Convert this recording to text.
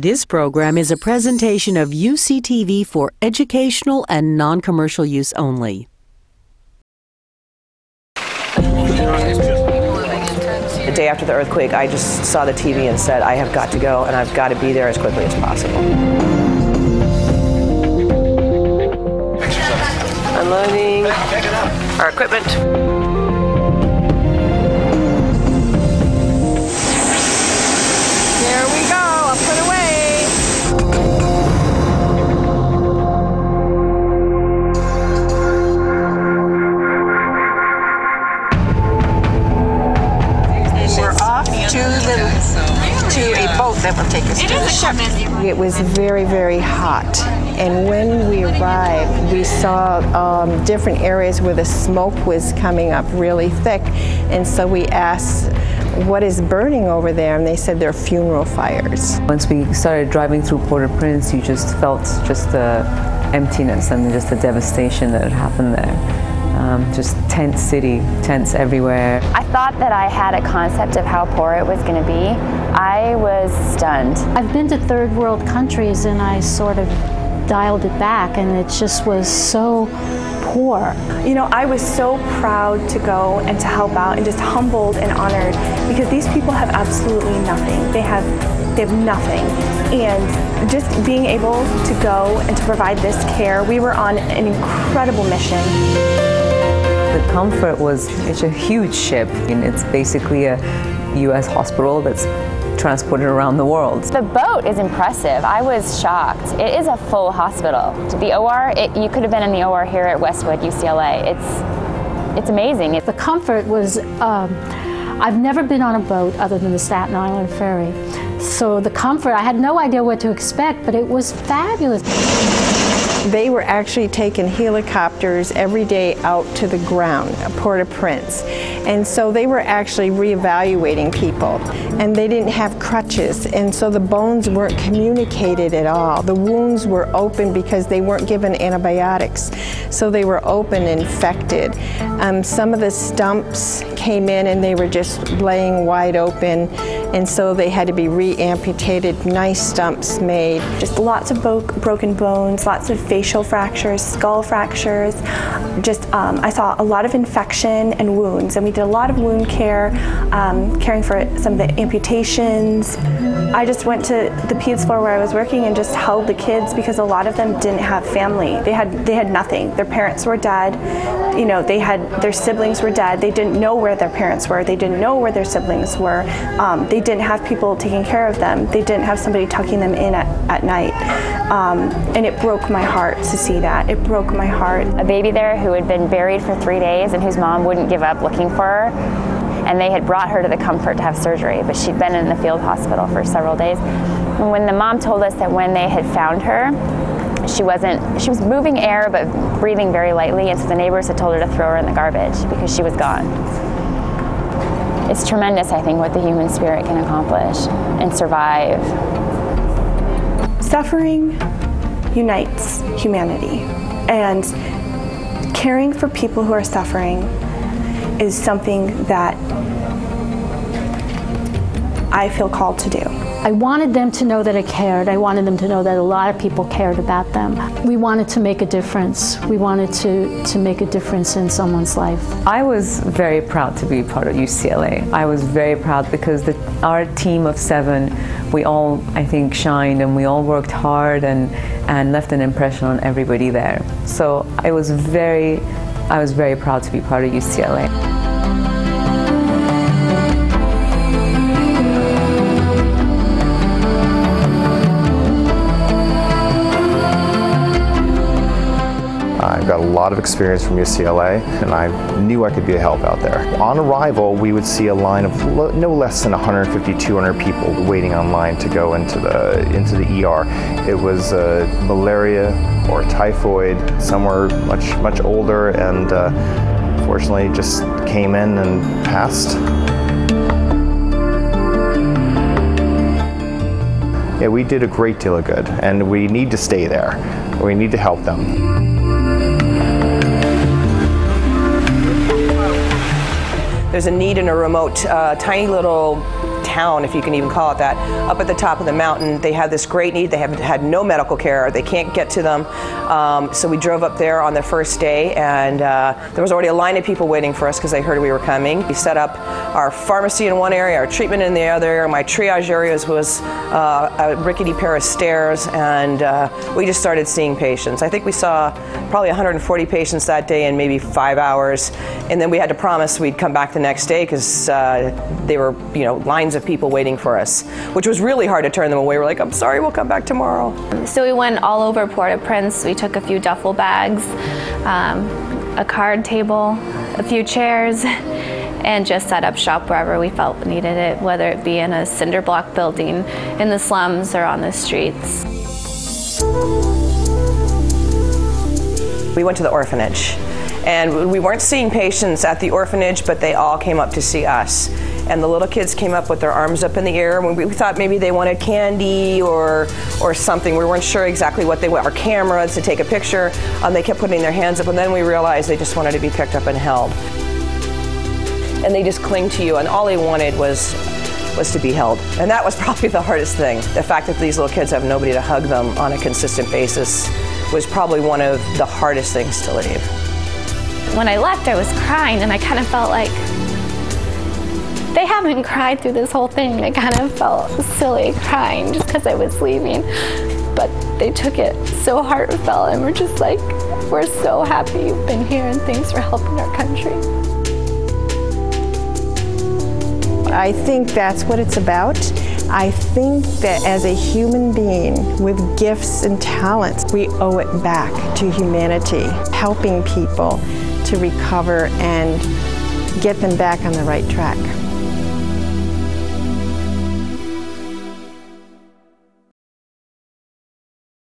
This program is a presentation of UCTV for educational and non commercial use only. The day after the earthquake, I just saw the TV and said, I have got to go and I've got to be there as quickly as possible. Unloading our equipment. Boat that will take us to the ship. It was very, very hot. And when we arrived, we saw um, different areas where the smoke was coming up really thick. And so we asked, what is burning over there? And they said they're funeral fires. Once we started driving through Port-au-Prince, you just felt just the emptiness and just the devastation that had happened there. Um, just tent city, tents everywhere. I thought that I had a concept of how poor it was going to be. I was stunned. I've been to third world countries and I sort of dialed it back, and it just was so poor. You know, I was so proud to go and to help out and just humbled and honored because these people have absolutely nothing. They have they have nothing. And just being able to go and to provide this care, we were on an incredible mission. The Comfort was it's a huge ship, and it's basically a U.S. hospital that's transported around the world. The boat is impressive. I was shocked. It is a full hospital. The OR, it, you could have been in the OR here at Westwood UCLA. It's it's amazing. The comfort was, um, I've never been on a boat other than the Staten Island Ferry. So the comfort, I had no idea what to expect, but it was fabulous. They were actually taking helicopters every day out to the ground, Port-au-Prince. And so they were actually reevaluating people. And they didn't have crutches. And so the bones weren't communicated at all. The wounds were open because they weren't given antibiotics. So they were open, infected. Um, some of the stumps came in and they were just laying wide open. And so they had to be re-amputated, nice stumps made. Just lots of bo- broken bones, lots of facial fractures, skull fractures. Just um, I saw a lot of infection and wounds, and we did a lot of wound care, um, caring for some of the amputations. I just went to the peds floor where I was working and just held the kids because a lot of them didn't have family. They had they had nothing. Their parents were dead. You know, they had their siblings were dead. They didn't know where their parents were. They didn't know where their siblings were. Um, they didn't have people taking care of them. They didn't have somebody tucking them in at, at night. Um, and it broke my heart to see that. It broke my heart. a baby there who had been buried for three days and whose mom wouldn't give up looking for her. And they had brought her to the comfort to have surgery, but she'd been in the field hospital for several days. And when the mom told us that when they had found her, she wasn't, she was moving air but breathing very lightly, and so the neighbors had told her to throw her in the garbage because she was gone. It's tremendous, I think, what the human spirit can accomplish and survive. Suffering unites humanity, and caring for people who are suffering is something that I feel called to do. I wanted them to know that I cared. I wanted them to know that a lot of people cared about them. We wanted to make a difference. We wanted to, to make a difference in someone's life. I was very proud to be part of UCLA. I was very proud because the, our team of seven, we all, I think, shined and we all worked hard and, and left an impression on everybody there. So I was very, I was very proud to be part of UCLA. Of experience from UCLA, and I knew I could be a help out there. On arrival, we would see a line of lo- no less than 150, 200 people waiting online to go into the into the ER. It was uh, malaria or typhoid. Some were much much older, and uh, fortunately, just came in and passed. Yeah, we did a great deal of good, and we need to stay there. We need to help them. There's a need in a remote, uh, tiny little town if you can even call it that, up at the top of the mountain. They have this great need. They have had no medical care. They can't get to them. Um, so we drove up there on the first day, and uh, there was already a line of people waiting for us because they heard we were coming. We set up our pharmacy in one area, our treatment in the other. My triage areas was uh, a rickety pair of stairs, and uh, we just started seeing patients. I think we saw probably 140 patients that day in maybe five hours, and then we had to promise we'd come back the next day because uh, they were, you know, lines of people waiting for us, which was really hard to turn them away. We're like, I'm sorry, we'll come back tomorrow. So we went all over Port-au-Prince. We took a few duffel bags, um, a card table, a few chairs, and just set up shop wherever we felt needed it, whether it be in a cinder block building, in the slums, or on the streets. We went to the orphanage. And we weren't seeing patients at the orphanage, but they all came up to see us. And the little kids came up with their arms up in the air. We, we thought maybe they wanted candy or, or something. We weren't sure exactly what they wanted, Our cameras to take a picture. Um, they kept putting their hands up, and then we realized they just wanted to be picked up and held. And they just cling to you, and all they wanted was was to be held. And that was probably the hardest thing. The fact that these little kids have nobody to hug them on a consistent basis was probably one of the hardest things to leave. When I left, I was crying, and I kind of felt like they haven't cried through this whole thing. I kind of felt silly crying just because I was leaving. But they took it so heartfelt, and we're just like, we're so happy you've been here, and thanks for helping our country. I think that's what it's about. I think that as a human being with gifts and talents, we owe it back to humanity, helping people to recover and get them back on the right track.